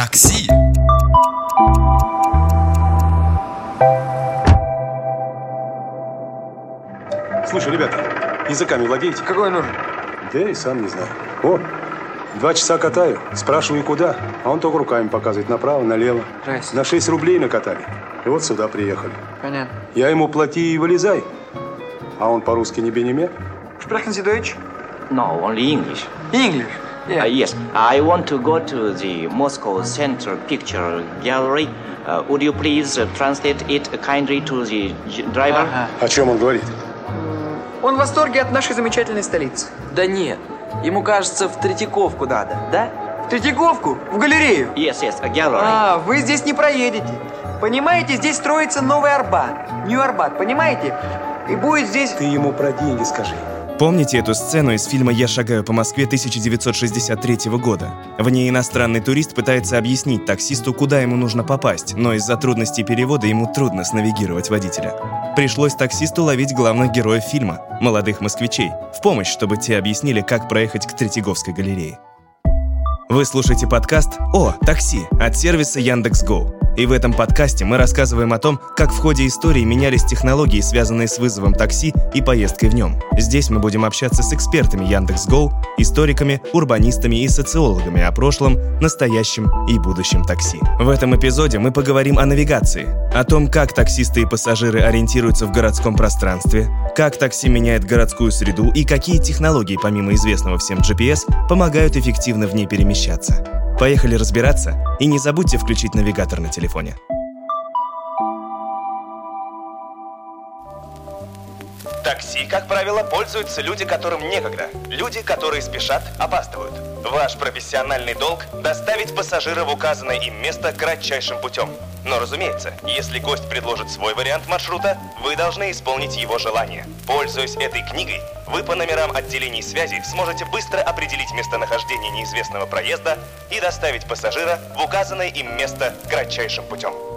Такси. Слушай, ребята, языками владеете? Какой нужен? Да я и сам не знаю. О, два часа катаю, спрашиваю, куда, а он только руками показывает направо, налево. Здрасте. На 6 рублей накатали. И вот сюда приехали. Понятно. Я ему плати и вылезай. А он по-русски не бенеме? Sprechen Sie Deutsch? No, only English. English. Uh, Yeah. yes, I want to go to the Moscow Central Picture Gallery. Uh, would you please uh, translate it kindly to the driver? Ага. О чем он говорит? Он в восторге от нашей замечательной столицы. Да нет, ему кажется, в Третьяковку надо, да? В Третьяковку? В галерею? Yes, yes, a gallery. А, вы здесь не проедете. Понимаете, здесь строится новый Арбат. Нью-Арбат, понимаете? И будет здесь... Ты ему про деньги скажи. Помните эту сцену из фильма «Я шагаю по Москве» 1963 года? В ней иностранный турист пытается объяснить таксисту, куда ему нужно попасть, но из-за трудностей перевода ему трудно снавигировать водителя. Пришлось таксисту ловить главных героев фильма – молодых москвичей, в помощь, чтобы те объяснили, как проехать к Третьяковской галерее. Вы слушаете подкаст «О, такси» от сервиса Яндекс.Го. И в этом подкасте мы рассказываем о том, как в ходе истории менялись технологии, связанные с вызовом такси и поездкой в нем. Здесь мы будем общаться с экспертами Яндекс.Го, историками, урбанистами и социологами о прошлом, настоящем и будущем такси. В этом эпизоде мы поговорим о навигации, о том, как таксисты и пассажиры ориентируются в городском пространстве, как такси меняет городскую среду и какие технологии, помимо известного всем GPS, помогают эффективно в ней перемещаться. Поехали разбираться, и не забудьте включить навигатор на телефоне. Такси, как правило, пользуются люди, которым некогда. Люди, которые спешат, опаздывают. Ваш профессиональный долг – доставить пассажира в указанное им место кратчайшим путем. Но, разумеется, если гость предложит свой вариант маршрута, вы должны исполнить его желание. Пользуясь этой книгой, вы по номерам отделений связи сможете быстро определить местонахождение неизвестного проезда и доставить пассажира в указанное им место кратчайшим путем.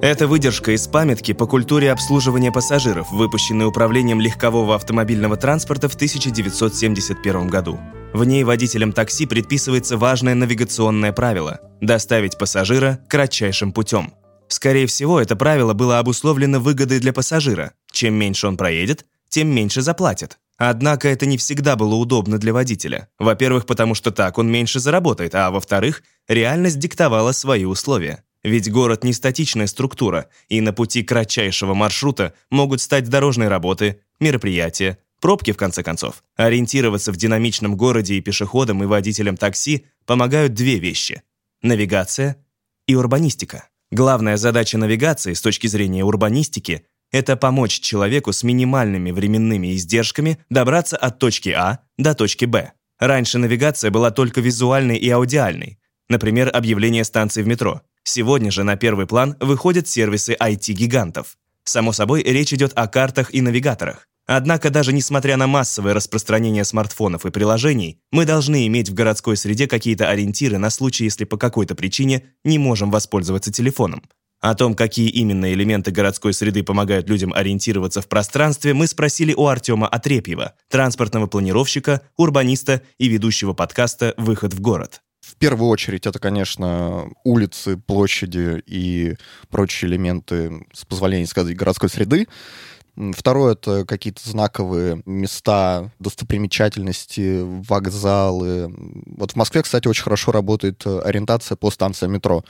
Это выдержка из памятки по культуре обслуживания пассажиров, выпущенной Управлением легкового автомобильного транспорта в 1971 году. В ней водителям такси предписывается важное навигационное правило – доставить пассажира кратчайшим путем. Скорее всего, это правило было обусловлено выгодой для пассажира. Чем меньше он проедет, тем меньше заплатит. Однако это не всегда было удобно для водителя. Во-первых, потому что так он меньше заработает, а во-вторых, реальность диктовала свои условия. Ведь город не статичная структура, и на пути кратчайшего маршрута могут стать дорожные работы, мероприятия, пробки в конце концов. Ориентироваться в динамичном городе и пешеходам, и водителям такси помогают две вещи – навигация и урбанистика. Главная задача навигации с точки зрения урбанистики – это помочь человеку с минимальными временными издержками добраться от точки А до точки Б. Раньше навигация была только визуальной и аудиальной, например, объявление станции в метро. Сегодня же на первый план выходят сервисы IT-гигантов. Само собой, речь идет о картах и навигаторах. Однако даже несмотря на массовое распространение смартфонов и приложений, мы должны иметь в городской среде какие-то ориентиры на случай, если по какой-то причине не можем воспользоваться телефоном. О том, какие именно элементы городской среды помогают людям ориентироваться в пространстве, мы спросили у Артема Отрепьева, транспортного планировщика, урбаниста и ведущего подкаста «Выход в город». Первую очередь это, конечно, улицы, площади и прочие элементы, с позволения сказать, городской среды. Второе — это какие-то знаковые места, достопримечательности, вокзалы. Вот в Москве, кстати, очень хорошо работает ориентация по станциям метро.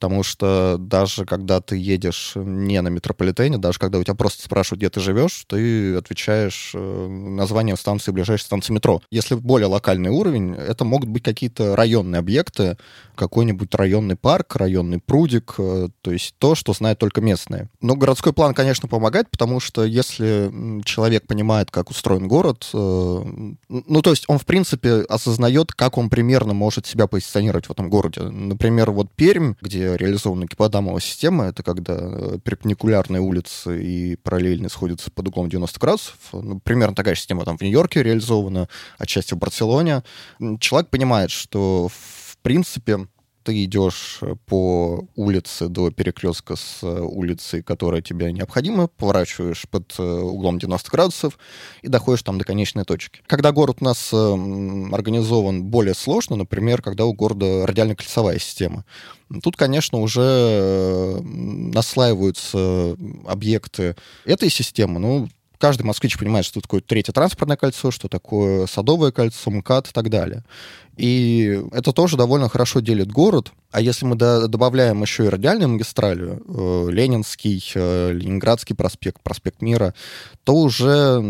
Потому что даже когда ты едешь не на метрополитене, даже когда у тебя просто спрашивают, где ты живешь, ты отвечаешь э, названием станции ближайшей станции метро. Если более локальный уровень, это могут быть какие-то районные объекты, какой-нибудь районный парк, районный прудик, э, то есть то, что знают только местные. Но городской план, конечно, помогает, потому что если человек понимает, как устроен город, э, ну, то есть он, в принципе, осознает, как он примерно может себя позиционировать в этом городе. Например, вот Пермь, где реализована гиподамовая система, это когда перпендикулярные улицы и параллельно сходятся под углом 90 градусов. Ну, примерно такая система там в Нью-Йорке реализована, отчасти в Барселоне. Человек понимает, что в принципе ты идешь по улице до перекрестка с улицей, которая тебе необходима, поворачиваешь под углом 90 градусов и доходишь там до конечной точки. Когда город у нас организован более сложно, например, когда у города радиально-кольцевая система, Тут, конечно, уже наслаиваются объекты этой системы. Ну, каждый москвич понимает, что такое третье транспортное кольцо, что такое садовое кольцо, МКАД и так далее. И это тоже довольно хорошо делит город. А если мы добавляем еще и радиальную магистраль, э, Ленинский, э, Ленинградский проспект, проспект Мира, то уже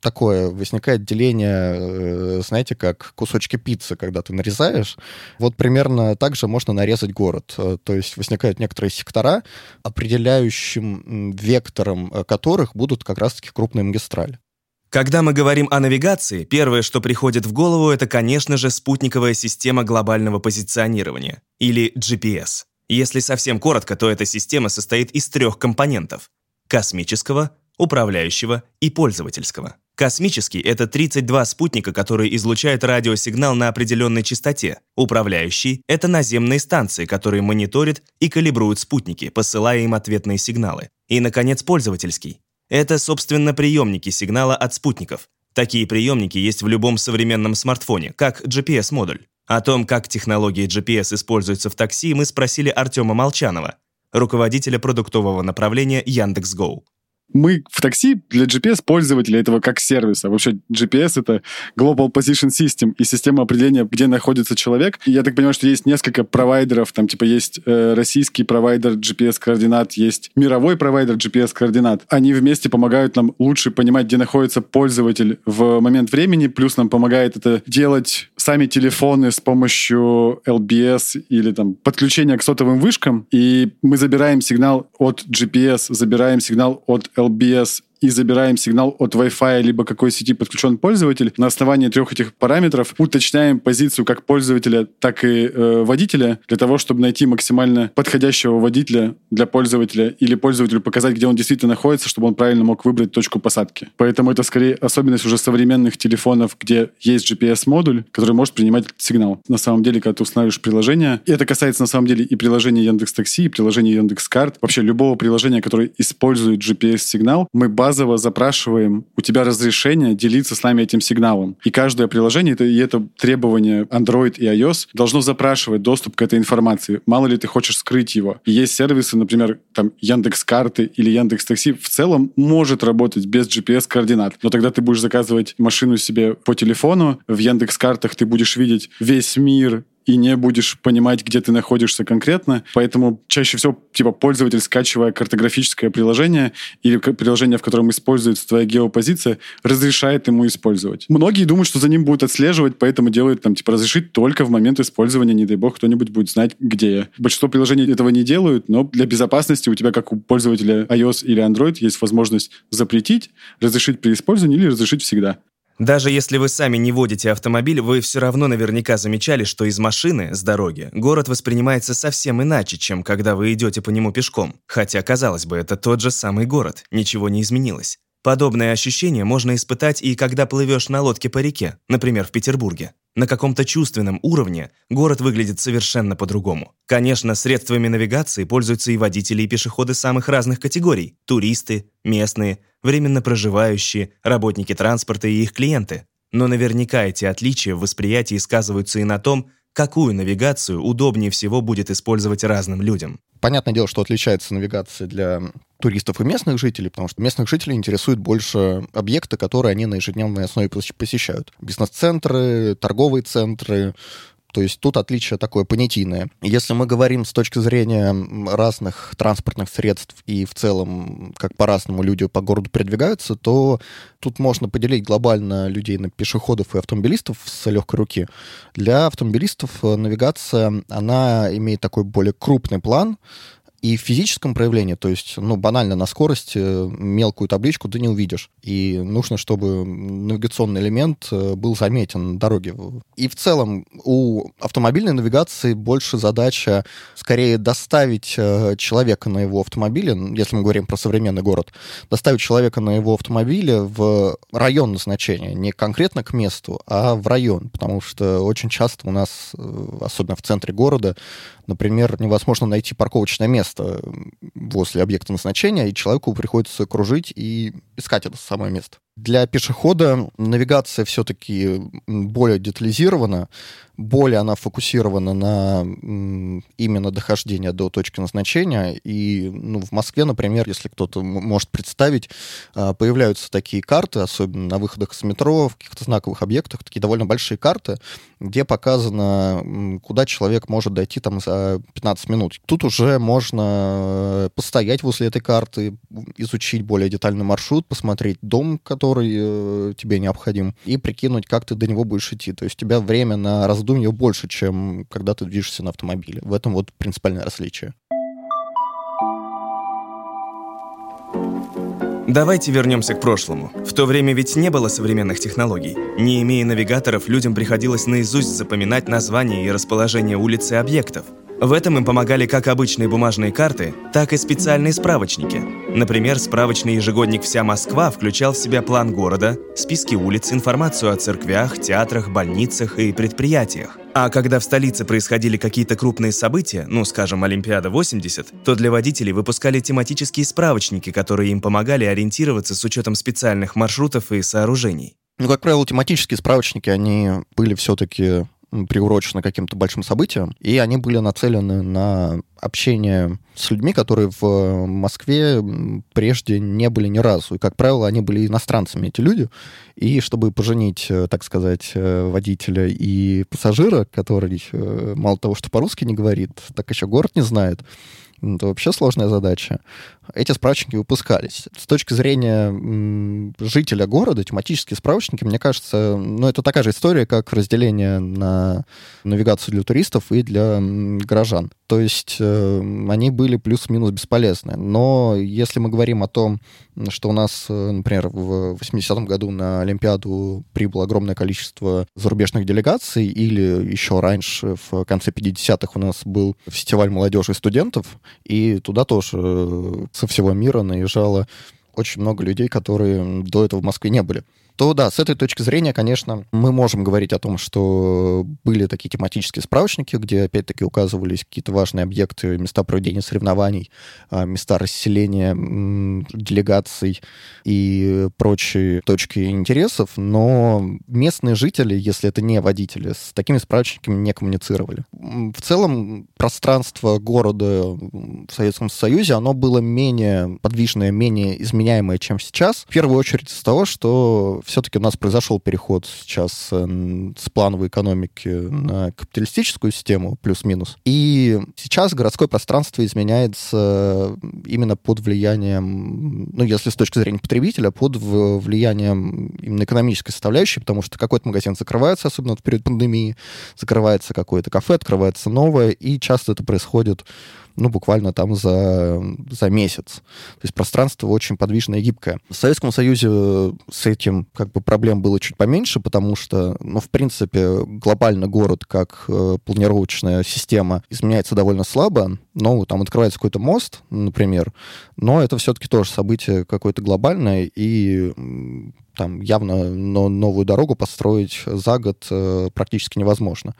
такое возникает деление, э, знаете, как кусочки пиццы, когда ты нарезаешь. Вот примерно так же можно нарезать город. Э, то есть возникают некоторые сектора, определяющим вектором э, которых будут как раз-таки крупные магистрали. Когда мы говорим о навигации, первое, что приходит в голову, это, конечно же, спутниковая система глобального позиционирования, или GPS. Если совсем коротко, то эта система состоит из трех компонентов – космического, управляющего и пользовательского. Космический — это 32 спутника, которые излучают радиосигнал на определенной частоте. Управляющий — это наземные станции, которые мониторят и калибруют спутники, посылая им ответные сигналы. И, наконец, пользовательский. Это, собственно, приемники сигнала от спутников. Такие приемники есть в любом современном смартфоне, как GPS-модуль. О том, как технологии GPS используются в такси, мы спросили Артема Молчанова, руководителя продуктового направления Яндекс.Гоу мы в такси для GPS-пользователя этого как сервиса. Вообще GPS — это Global Position System и система определения, где находится человек. И я так понимаю, что есть несколько провайдеров, там типа есть э, российский провайдер GPS-координат, есть мировой провайдер GPS-координат. Они вместе помогают нам лучше понимать, где находится пользователь в момент времени, плюс нам помогает это делать сами телефоны с помощью LBS или там подключения к сотовым вышкам, и мы забираем сигнал от GPS, забираем сигнал от LBS и забираем сигнал от Wi-Fi либо какой сети подключен пользователь. На основании трех этих параметров уточняем позицию как пользователя, так и э, водителя для того, чтобы найти максимально подходящего водителя для пользователя или пользователю показать, где он действительно находится, чтобы он правильно мог выбрать точку посадки. Поэтому это скорее особенность уже современных телефонов, где есть GPS-модуль, который может принимать сигнал. На самом деле, когда ты устанавливаешь приложение, и это касается на самом деле и приложения Яндекс Такси, и приложения Яндекс Карт, вообще любого приложения, которое использует GPS-сигнал, мы базово базово запрашиваем у тебя разрешение делиться с нами этим сигналом. И каждое приложение, это, и это требование Android и iOS, должно запрашивать доступ к этой информации. Мало ли ты хочешь скрыть его. И есть сервисы, например, там Яндекс Карты или Яндекс Такси в целом может работать без GPS-координат. Но тогда ты будешь заказывать машину себе по телефону, в Яндекс Картах ты будешь видеть весь мир и не будешь понимать, где ты находишься конкретно. Поэтому чаще всего типа пользователь, скачивая картографическое приложение или приложение, в котором используется твоя геопозиция, разрешает ему использовать. Многие думают, что за ним будут отслеживать, поэтому делают там типа разрешить только в момент использования, не дай бог, кто-нибудь будет знать, где я. Большинство приложений этого не делают, но для безопасности у тебя, как у пользователя iOS или Android, есть возможность запретить, разрешить при использовании или разрешить всегда. Даже если вы сами не водите автомобиль, вы все равно наверняка замечали, что из машины, с дороги, город воспринимается совсем иначе, чем когда вы идете по нему пешком. Хотя, казалось бы, это тот же самый город, ничего не изменилось. Подобное ощущение можно испытать и когда плывешь на лодке по реке, например, в Петербурге. На каком-то чувственном уровне город выглядит совершенно по-другому. Конечно, средствами навигации пользуются и водители, и пешеходы самых разных категорий – туристы, местные, временно проживающие, работники транспорта и их клиенты. Но наверняка эти отличия в восприятии сказываются и на том, какую навигацию удобнее всего будет использовать разным людям. Понятное дело, что отличается навигация для туристов и местных жителей, потому что местных жителей интересуют больше объекты, которые они на ежедневной основе посещают. Бизнес-центры, торговые центры, то есть тут отличие такое понятийное. Если мы говорим с точки зрения разных транспортных средств и в целом, как по-разному люди по городу передвигаются, то тут можно поделить глобально людей на пешеходов и автомобилистов с легкой руки. Для автомобилистов навигация, она имеет такой более крупный план, и в физическом проявлении, то есть, ну, банально на скорости мелкую табличку ты не увидишь. И нужно, чтобы навигационный элемент э, был заметен на дороге. И в целом у автомобильной навигации больше задача скорее доставить э, человека на его автомобиле, если мы говорим про современный город, доставить человека на его автомобиле в район назначения, не конкретно к месту, а в район, потому что очень часто у нас, э, особенно в центре города, например, невозможно найти парковочное место возле объекта назначения, и человеку приходится кружить и искать это самое место. Для пешехода навигация все-таки более детализирована, более она фокусирована на именно дохождение до точки назначения. И ну, в Москве, например, если кто-то может представить, а, появляются такие карты, особенно на выходах с метро, в каких-то знаковых объектах, такие довольно большие карты, где показано, куда человек может дойти там за 15 минут. Тут уже можно постоять возле этой карты, изучить более детальный маршрут, посмотреть дом, который э, тебе необходим, и прикинуть, как ты до него будешь идти. То есть у тебя время на раздумье больше, чем когда ты движешься на автомобиле. В этом вот принципиальное различие. Давайте вернемся к прошлому. В то время ведь не было современных технологий. Не имея навигаторов, людям приходилось наизусть запоминать названия и расположение улиц и объектов. В этом им помогали как обычные бумажные карты, так и специальные справочники. Например, справочный ежегодник «Вся Москва» включал в себя план города, списки улиц, информацию о церквях, театрах, больницах и предприятиях. А когда в столице происходили какие-то крупные события, ну, скажем, Олимпиада 80, то для водителей выпускали тематические справочники, которые им помогали ориентироваться с учетом специальных маршрутов и сооружений. Ну, как правило, тематические справочники, они были все-таки приурочены каким-то большим событиям, и они были нацелены на общение с людьми, которые в Москве прежде не были ни разу. И, как правило, они были иностранцами, эти люди. И чтобы поженить, э, так сказать, э, водителя и пассажира, который э, мало того, что по-русски не говорит, так еще город не знает, это вообще сложная задача. Эти справочники выпускались. С точки зрения жителя города, тематические справочники, мне кажется, ну, это такая же история, как разделение на навигацию для туристов и для горожан. То есть э, они были плюс-минус бесполезны. Но если мы говорим о том, что у нас, э, например, в 80-м году на Олимпиаду прибыло огромное количество зарубежных делегаций, или еще раньше, в конце 50-х, у нас был фестиваль молодежи и студентов, и туда тоже э, со всего мира наезжало очень много людей, которые до этого в Москве не были то да, с этой точки зрения, конечно, мы можем говорить о том, что были такие тематические справочники, где опять-таки указывались какие-то важные объекты, места проведения соревнований, а, места расселения делегаций и прочие точки интересов, но местные жители, если это не водители, с такими справочниками не коммуницировали. В целом пространство города в Советском Союзе, оно было менее подвижное, менее изменяемое, чем сейчас. В первую очередь из-за того, что все-таки у нас произошел переход сейчас э, с плановой экономики на капиталистическую систему, плюс-минус. И сейчас городское пространство изменяется именно под влиянием, ну, если с точки зрения потребителя, под влиянием именно экономической составляющей, потому что какой-то магазин закрывается, особенно в период пандемии, закрывается какое-то кафе, открывается новое, и часто это происходит ну, буквально там за, за месяц. То есть пространство очень подвижное и гибкое. В Советском Союзе с этим как бы проблем было чуть поменьше, потому что, ну, в принципе, глобально город как э, планировочная система изменяется довольно слабо. Но там открывается какой-то мост, например, но это все-таки тоже событие какое-то глобальное, и там явно но новую дорогу построить за год э, практически невозможно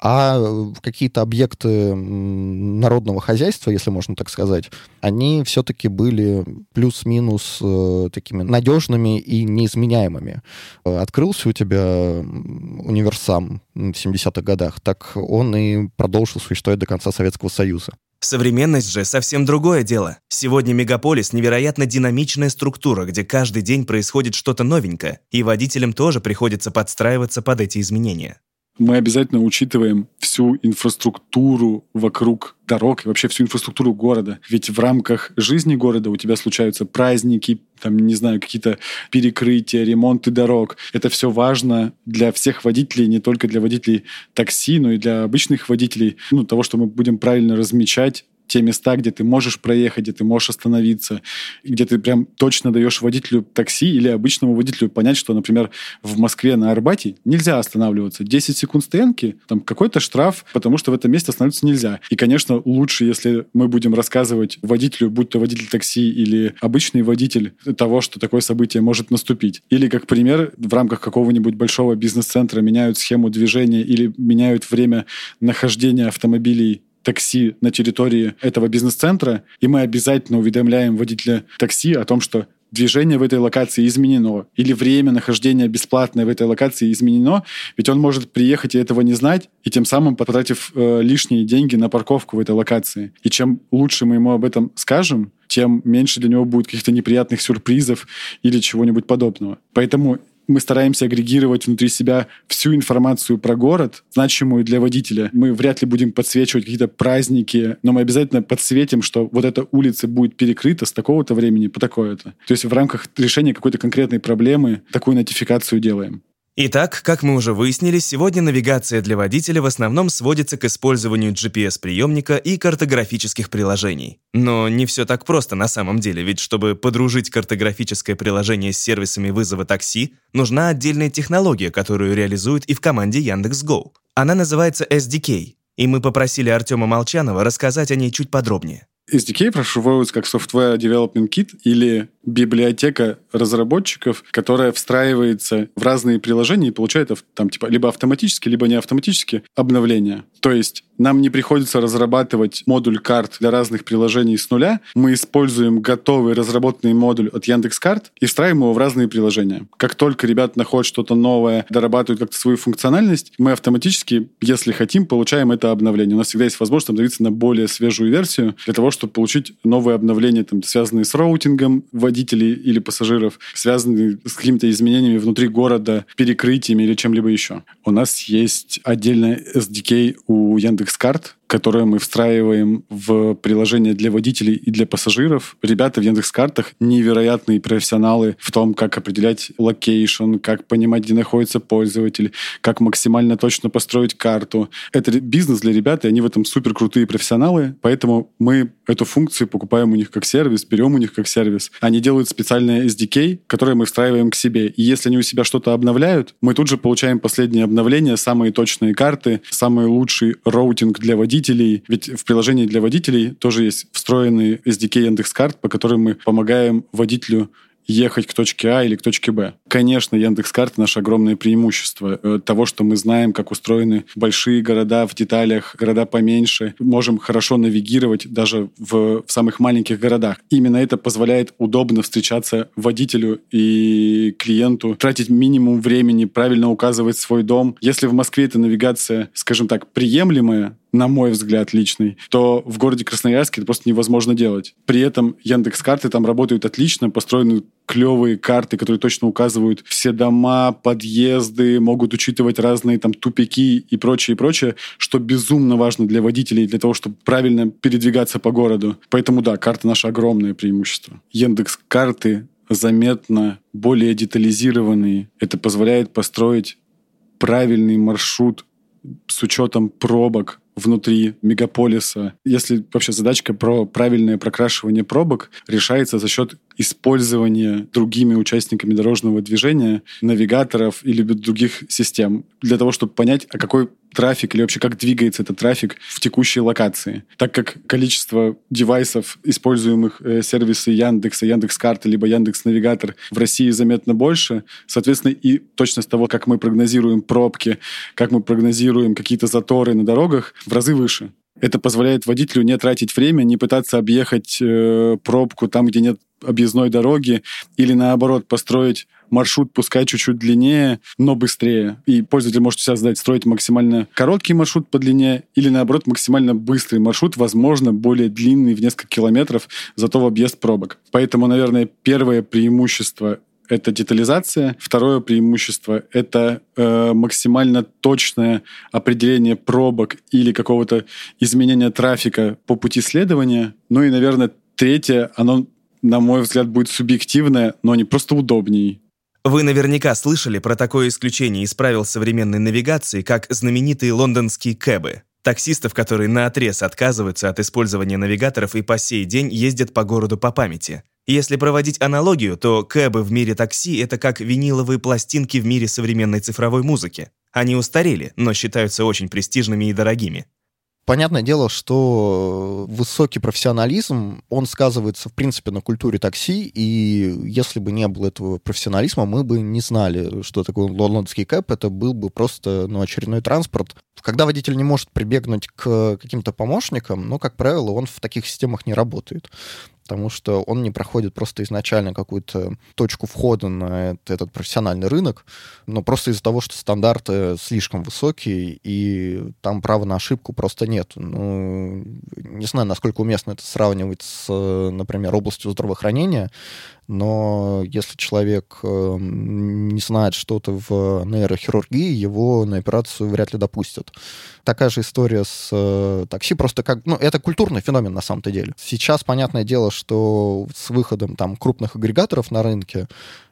а какие-то объекты народного хозяйства, если можно так сказать, они все-таки были плюс-минус э, такими надежными и неизменяемыми. Открылся у тебя универсам в 70-х годах, так он и продолжил существовать до конца Советского Союза. Современность же совсем другое дело. Сегодня мегаполис – невероятно динамичная структура, где каждый день происходит что-то новенькое, и водителям тоже приходится подстраиваться под эти изменения мы обязательно учитываем всю инфраструктуру вокруг дорог и вообще всю инфраструктуру города. Ведь в рамках жизни города у тебя случаются праздники, там, не знаю, какие-то перекрытия, ремонты дорог. Это все важно для всех водителей, не только для водителей такси, но и для обычных водителей. Ну, того, что мы будем правильно размечать те места, где ты можешь проехать, где ты можешь остановиться, где ты прям точно даешь водителю такси или обычному водителю понять, что, например, в Москве на Арбате нельзя останавливаться. 10 секунд стоянки, там какой-то штраф, потому что в этом месте остановиться нельзя. И, конечно, лучше, если мы будем рассказывать водителю, будь то водитель такси или обычный водитель, того, что такое событие может наступить. Или, как пример, в рамках какого-нибудь большого бизнес-центра меняют схему движения или меняют время нахождения автомобилей такси на территории этого бизнес-центра, и мы обязательно уведомляем водителя такси о том, что движение в этой локации изменено, или время нахождения бесплатное в этой локации изменено, ведь он может приехать и этого не знать, и тем самым потратив э, лишние деньги на парковку в этой локации. И чем лучше мы ему об этом скажем, тем меньше для него будет каких-то неприятных сюрпризов или чего-нибудь подобного. Поэтому мы стараемся агрегировать внутри себя всю информацию про город, значимую для водителя. Мы вряд ли будем подсвечивать какие-то праздники, но мы обязательно подсветим, что вот эта улица будет перекрыта с такого-то времени по такое-то. То есть в рамках решения какой-то конкретной проблемы такую нотификацию делаем. Итак, как мы уже выяснили, сегодня навигация для водителя в основном сводится к использованию GPS-приемника и картографических приложений. Но не все так просто на самом деле, ведь чтобы подружить картографическое приложение с сервисами вызова такси, нужна отдельная технология, которую реализуют и в команде Яндекс.Го. Она называется SDK, и мы попросили Артема Молчанова рассказать о ней чуть подробнее. SDK прошиваются как Software Development Kit или библиотека разработчиков, которая встраивается в разные приложения и получает там типа либо автоматически, либо не автоматически обновления. То есть нам не приходится разрабатывать модуль карт для разных приложений с нуля. Мы используем готовый разработанный модуль от Яндекс.Карт и встраиваем его в разные приложения. Как только ребята находят что-то новое, дорабатывают как-то свою функциональность, мы автоматически, если хотим, получаем это обновление. У нас всегда есть возможность обновиться на более свежую версию для того, чтобы получить новые обновления, там, связанные с роутингом водителей или пассажиров, связанные с какими-то изменениями внутри города, перекрытиями или чем-либо еще. У нас есть отдельная SDK у Яндекс.Карт, которое мы встраиваем в приложение для водителей и для пассажиров. Ребята в Яндекс.Картах невероятные профессионалы в том, как определять location, как понимать, где находится пользователь, как максимально точно построить карту. Это бизнес для ребят, и они в этом супер крутые профессионалы, поэтому мы эту функцию покупаем у них как сервис, берем у них как сервис. Они делают специальное SDK, которое мы встраиваем к себе. И если они у себя что-то обновляют, мы тут же получаем последние обновления, самые точные карты, самый лучший routing для водителей, водителей. Ведь в приложении для водителей тоже есть встроенный SDK Яндекс.Карт, по которым мы помогаем водителю ехать к точке А или к точке Б. Конечно, Яндекс.Карта — наше огромное преимущество э, того, что мы знаем, как устроены большие города в деталях, города поменьше. Можем хорошо навигировать даже в, в самых маленьких городах. Именно это позволяет удобно встречаться водителю и клиенту, тратить минимум времени, правильно указывать свой дом. Если в Москве эта навигация, скажем так, приемлемая, на мой взгляд личный, то в городе Красноярске это просто невозможно делать. При этом Яндекс карты там работают отлично, построены клевые карты, которые точно указывают все дома, подъезды, могут учитывать разные там тупики и прочее, и прочее, что безумно важно для водителей, для того, чтобы правильно передвигаться по городу. Поэтому да, карта наше огромное преимущество. Яндекс карты заметно более детализированные. Это позволяет построить правильный маршрут с учетом пробок, внутри мегаполиса. Если вообще задачка про правильное прокрашивание пробок решается за счет использования другими участниками дорожного движения, навигаторов или других систем, для того, чтобы понять, а какой трафик или вообще как двигается этот трафик в текущей локации. Так как количество девайсов, используемых э, сервисы Яндекса, Яндекс.Карты, либо Яндекс Навигатор в России заметно больше, соответственно, и точность того, как мы прогнозируем пробки, как мы прогнозируем какие-то заторы на дорогах, в разы выше. Это позволяет водителю не тратить время, не пытаться объехать э, пробку там, где нет объездной дороги, или наоборот построить маршрут пускай чуть-чуть длиннее, но быстрее. И пользователь может себя задать строить максимально короткий маршрут по длине или, наоборот, максимально быстрый маршрут, возможно, более длинный в несколько километров, зато в объезд пробок. Поэтому, наверное, первое преимущество это детализация. Второе преимущество — это э, максимально точное определение пробок или какого-то изменения трафика по пути следования. Ну и, наверное, третье, оно, на мой взгляд, будет субъективное, но не просто удобнее. Вы наверняка слышали про такое исключение из правил современной навигации, как знаменитые лондонские кэбы. Таксистов, которые наотрез отказываются от использования навигаторов и по сей день ездят по городу по памяти. Если проводить аналогию, то кэбы в мире такси — это как виниловые пластинки в мире современной цифровой музыки. Они устарели, но считаются очень престижными и дорогими. Понятное дело, что высокий профессионализм, он сказывается, в принципе, на культуре такси, и если бы не было этого профессионализма, мы бы не знали, что такое лондонский кэп, это был бы просто ну, очередной транспорт. Когда водитель не может прибегнуть к каким-то помощникам, ну, как правило, он в таких системах не работает потому что он не проходит просто изначально какую-то точку входа на этот профессиональный рынок, но просто из-за того, что стандарты слишком высокие, и там права на ошибку просто нет. Ну, не знаю, насколько уместно это сравнивать с, например, областью здравоохранения, но если человек э, не знает что-то в нейрохирургии, его на операцию вряд ли допустят. Такая же история с э, такси, просто как, ну, это культурный феномен на самом-то деле. Сейчас, понятное дело, что с выходом там крупных агрегаторов на рынке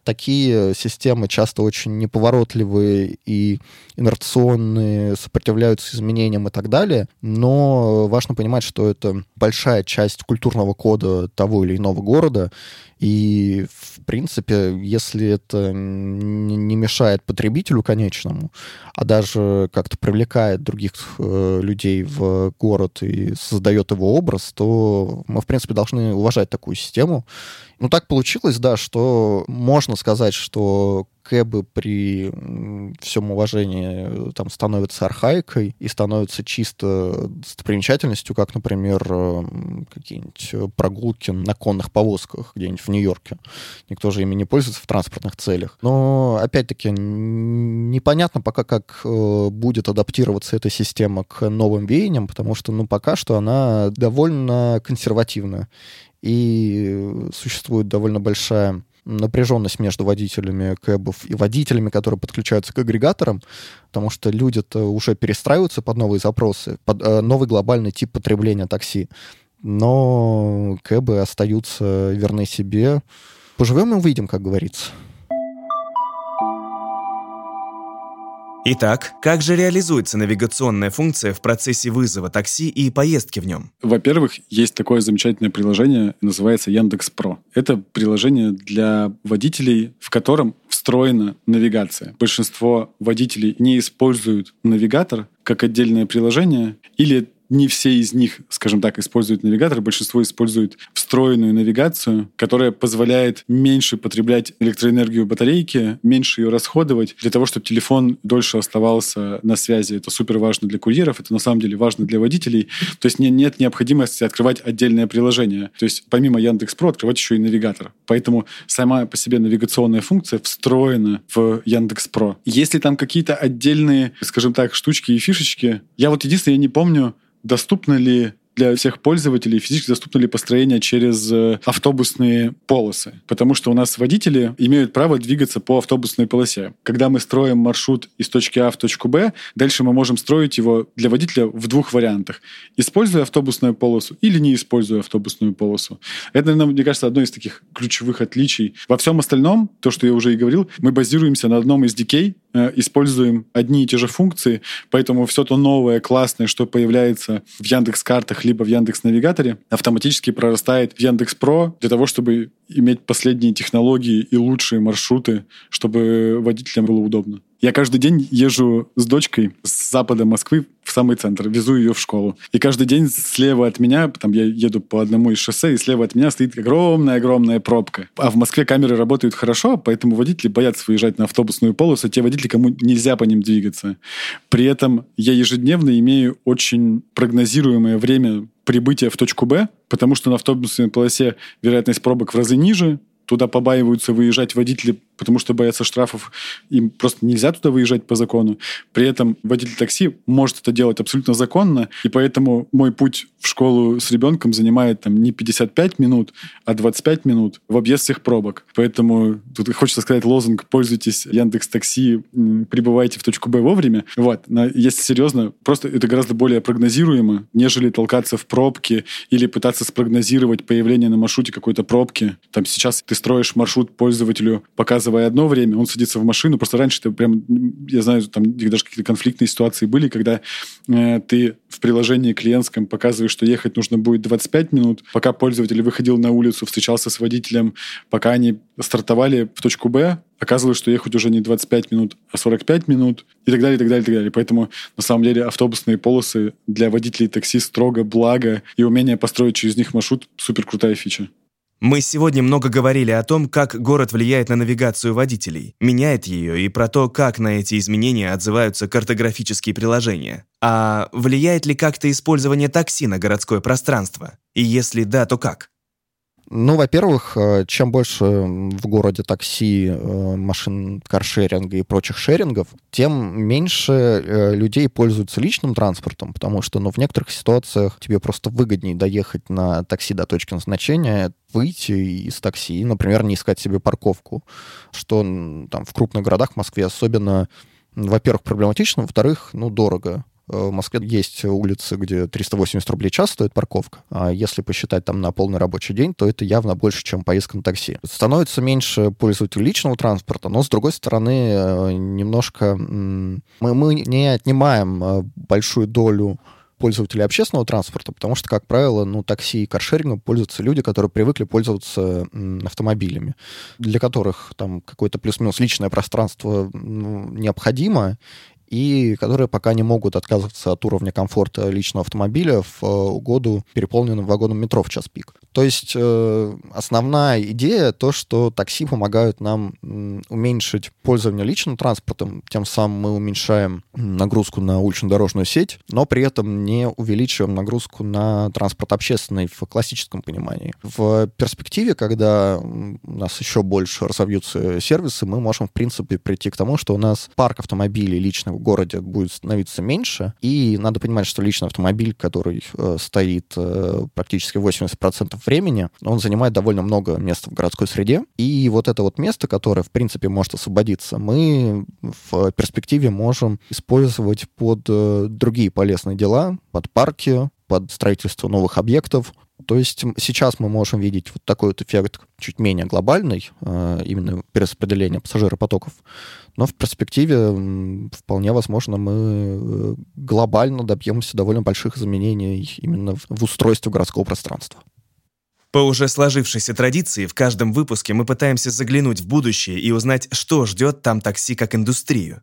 такие системы часто очень неповоротливые и инерционные, сопротивляются изменениям и так далее. Но важно понимать, что это большая часть культурного кода того или иного города, и, в принципе, если это не мешает потребителю конечному, а даже как-то привлекает других э, людей в город и создает его образ, то мы, в принципе, должны уважать такую систему ну, так получилось, да, что можно сказать, что кэбы при всем уважении там становятся архаикой и становятся чисто достопримечательностью, как, например, какие-нибудь прогулки на конных повозках где-нибудь в Нью-Йорке. Никто же ими не пользуется в транспортных целях. Но, опять-таки, непонятно пока, как э, будет адаптироваться эта система к новым веяниям, потому что, ну, пока что она довольно консервативна и существует довольно большая напряженность между водителями кэбов и водителями, которые подключаются к агрегаторам, потому что люди-то уже перестраиваются под новые запросы, под э, новый глобальный тип потребления такси. Но кэбы остаются верны себе. Поживем и увидим, как говорится. Итак, как же реализуется навигационная функция в процессе вызова такси и поездки в нем? Во-первых, есть такое замечательное приложение, называется Яндекс Про. Это приложение для водителей, в котором встроена навигация. Большинство водителей не используют навигатор как отдельное приложение или не все из них, скажем так, используют навигатор, большинство используют встроенную навигацию, которая позволяет меньше потреблять электроэнергию батарейки, меньше ее расходовать, для того, чтобы телефон дольше оставался на связи. Это супер важно для курьеров, это на самом деле важно для водителей. То есть нет необходимости открывать отдельное приложение. То есть помимо Яндекс Про открывать еще и навигатор. Поэтому сама по себе навигационная функция встроена в Яндекс Про. Если там какие-то отдельные, скажем так, штучки и фишечки, я вот единственное, я не помню, доступно ли для всех пользователей физически доступно ли построение через э, автобусные полосы. Потому что у нас водители имеют право двигаться по автобусной полосе. Когда мы строим маршрут из точки А в точку Б, дальше мы можем строить его для водителя в двух вариантах. Используя автобусную полосу или не используя автобусную полосу. Это, мне кажется, одно из таких ключевых отличий. Во всем остальном, то, что я уже и говорил, мы базируемся на одном из дикей, э, используем одни и те же функции, поэтому все то новое, классное, что появляется в Яндекс либо в Яндекс Навигаторе, автоматически прорастает в Яндекс Про для того, чтобы иметь последние технологии и лучшие маршруты, чтобы водителям было удобно. Я каждый день езжу с дочкой с запада Москвы в самый центр, везу ее в школу. И каждый день слева от меня, там я еду по одному из шоссе, и слева от меня стоит огромная-огромная пробка. А в Москве камеры работают хорошо, поэтому водители боятся выезжать на автобусную полосу, те водители, кому нельзя по ним двигаться. При этом я ежедневно имею очень прогнозируемое время прибытия в точку Б, потому что на автобусной полосе вероятность пробок в разы ниже, туда побаиваются выезжать водители потому что боятся штрафов, им просто нельзя туда выезжать по закону. При этом водитель такси может это делать абсолютно законно, и поэтому мой путь в школу с ребенком занимает там не 55 минут, а 25 минут в объезд всех пробок. Поэтому тут хочется сказать лозунг «Пользуйтесь Яндекс Такси, прибывайте в точку Б вовремя». Вот. Но если серьезно, просто это гораздо более прогнозируемо, нежели толкаться в пробке или пытаться спрогнозировать появление на маршруте какой-то пробки. Там сейчас ты строишь маршрут пользователю, показывая одно время, он садится в машину. Просто раньше ты прям, я знаю, там даже какие-то конфликтные ситуации были, когда э, ты в приложении клиентском показываешь, что ехать нужно будет 25 минут, пока пользователь выходил на улицу, встречался с водителем, пока они стартовали в точку Б, оказывалось, что ехать уже не 25 минут, а 45 минут и так далее, и так далее, и так далее. Поэтому, на самом деле, автобусные полосы для водителей такси строго благо, и умение построить через них маршрут – супер крутая фича. Мы сегодня много говорили о том, как город влияет на навигацию водителей, меняет ее и про то, как на эти изменения отзываются картографические приложения. А влияет ли как-то использование такси на городское пространство? И если да, то как? Ну, во-первых, э, чем больше в городе такси, э, машин каршеринга и прочих шерингов, тем меньше э, людей пользуются личным транспортом, потому что ну, в некоторых ситуациях тебе просто выгоднее доехать на такси до точки назначения, выйти из такси например, не искать себе парковку, что там в крупных городах, в Москве особенно, во-первых, проблематично, во-вторых, ну, дорого. Э, в Москве есть улицы, где 380 рублей час стоит парковка. А если посчитать там на полный рабочий день, то это явно больше, чем поездка на такси. Становится меньше пользователей личного транспорта, но, с другой стороны, э, немножко мы, мы не отнимаем э, большую долю пользователей общественного транспорта, потому что, как правило, ну, такси и каршерингом пользуются люди, которые привыкли пользоваться автомобилями, для которых там какое-то плюс-минус личное пространство ну, необходимо, и которые пока не могут отказываться от уровня комфорта личного автомобиля в э, угоду переполненным вагоном метро в час пик. То есть э, основная идея то, что такси помогают нам уменьшить пользование личным транспортом, тем самым мы уменьшаем нагрузку на улично-дорожную сеть, но при этом не увеличиваем нагрузку на транспорт общественный в классическом понимании. В перспективе, когда у нас еще больше разовьются сервисы, мы можем, в принципе, прийти к тому, что у нас парк автомобилей личного городе будет становиться меньше. И надо понимать, что личный автомобиль, который э, стоит э, практически 80% времени, он занимает довольно много места в городской среде. И вот это вот место, которое, в принципе, может освободиться, мы в перспективе можем использовать под э, другие полезные дела, под парки, под строительство новых объектов, то есть сейчас мы можем видеть вот такой вот эффект чуть менее глобальный, э, именно перераспределение пассажиропотоков, но в перспективе вполне возможно мы э, глобально добьемся довольно больших изменений именно в устройстве городского пространства. По уже сложившейся традиции, в каждом выпуске мы пытаемся заглянуть в будущее и узнать, что ждет там такси как индустрию.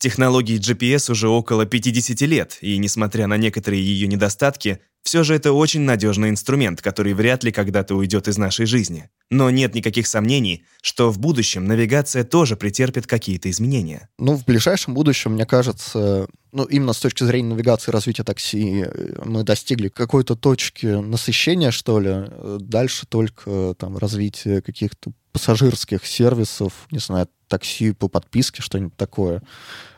Технологии GPS уже около 50 лет, и несмотря на некоторые ее недостатки, все же это очень надежный инструмент, который вряд ли когда-то уйдет из нашей жизни. Но нет никаких сомнений, что в будущем навигация тоже претерпит какие-то изменения. Ну, в ближайшем будущем, мне кажется, ну, именно с точки зрения навигации и развития такси мы достигли какой-то точки насыщения, что ли. Дальше только там развитие каких-то пассажирских сервисов, не знаю, такси по подписке, что-нибудь такое.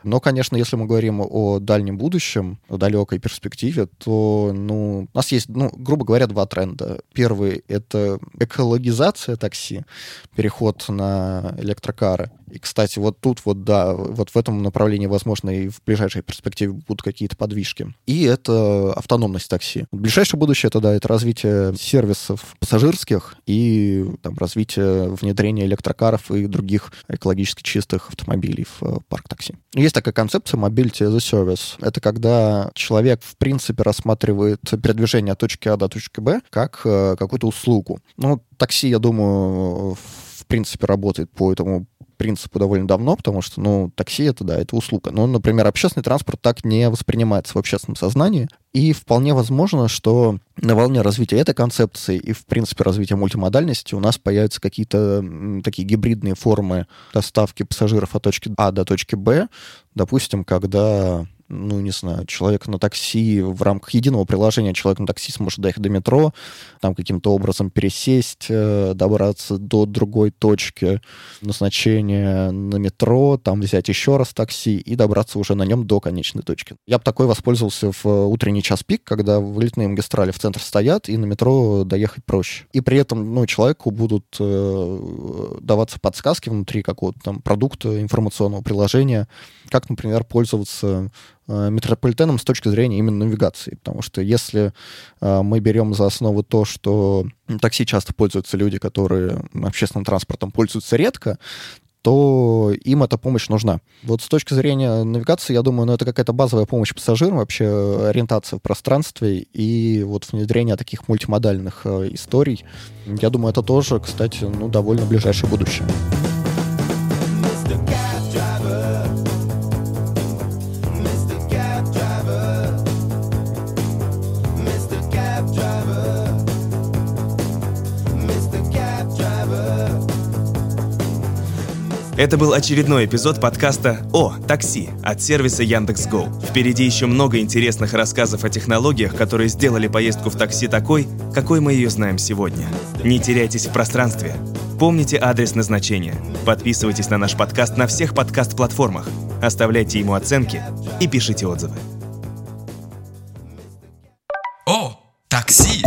Но, конечно, если мы говорим о дальнем будущем, о далекой перспективе, то, ну, у нас есть, ну, грубо говоря, два тренда. Первый — это экологизация такси, переход на электрокары. И, кстати, вот тут вот, да, вот в этом направлении, возможно, и в ближайшей перспективе будут какие-то подвижки. И это автономность такси. Ближайшее будущее это, да, это развитие сервисов пассажирских и там, развитие внедрения электрокаров и других экологически чистых автомобилей в э, парк такси. Есть такая концепция mobility as a service. Это когда человек, в принципе, рассматривает передвижение от точки А до точки Б как э, какую-то услугу. Ну, такси, я думаю, в принципе, работает по этому принципу довольно давно, потому что, ну, такси это, да, это услуга. Но, например, общественный транспорт так не воспринимается в общественном сознании. И вполне возможно, что на волне развития этой концепции и, в принципе, развития мультимодальности у нас появятся какие-то такие гибридные формы доставки пассажиров от точки А до точки Б. Допустим, когда ну, не знаю, человек на такси в рамках единого приложения, человек на такси сможет доехать до метро, там каким-то образом пересесть, э, добраться до другой точки назначения на метро, там взять еще раз такси и добраться уже на нем до конечной точки. Я бы такой воспользовался в утренний час пик, когда вылетные магистрали в центр стоят, и на метро доехать проще. И при этом, ну, человеку будут э, даваться подсказки внутри какого-то там продукта, информационного приложения, как, например, пользоваться метрополитеном с точки зрения именно навигации. Потому что если э, мы берем за основу то, что такси часто пользуются люди, которые общественным транспортом пользуются редко, то им эта помощь нужна. Вот с точки зрения навигации, я думаю, ну, это какая-то базовая помощь пассажирам, вообще ориентация в пространстве и вот внедрение таких мультимодальных э, историй. Я думаю, это тоже, кстати, ну, довольно ближайшее будущее. Это был очередной эпизод подкаста «О, такси» от сервиса Яндекс.Го. Впереди еще много интересных рассказов о технологиях, которые сделали поездку в такси такой, какой мы ее знаем сегодня. Не теряйтесь в пространстве. Помните адрес назначения. Подписывайтесь на наш подкаст на всех подкаст-платформах. Оставляйте ему оценки и пишите отзывы. О, такси!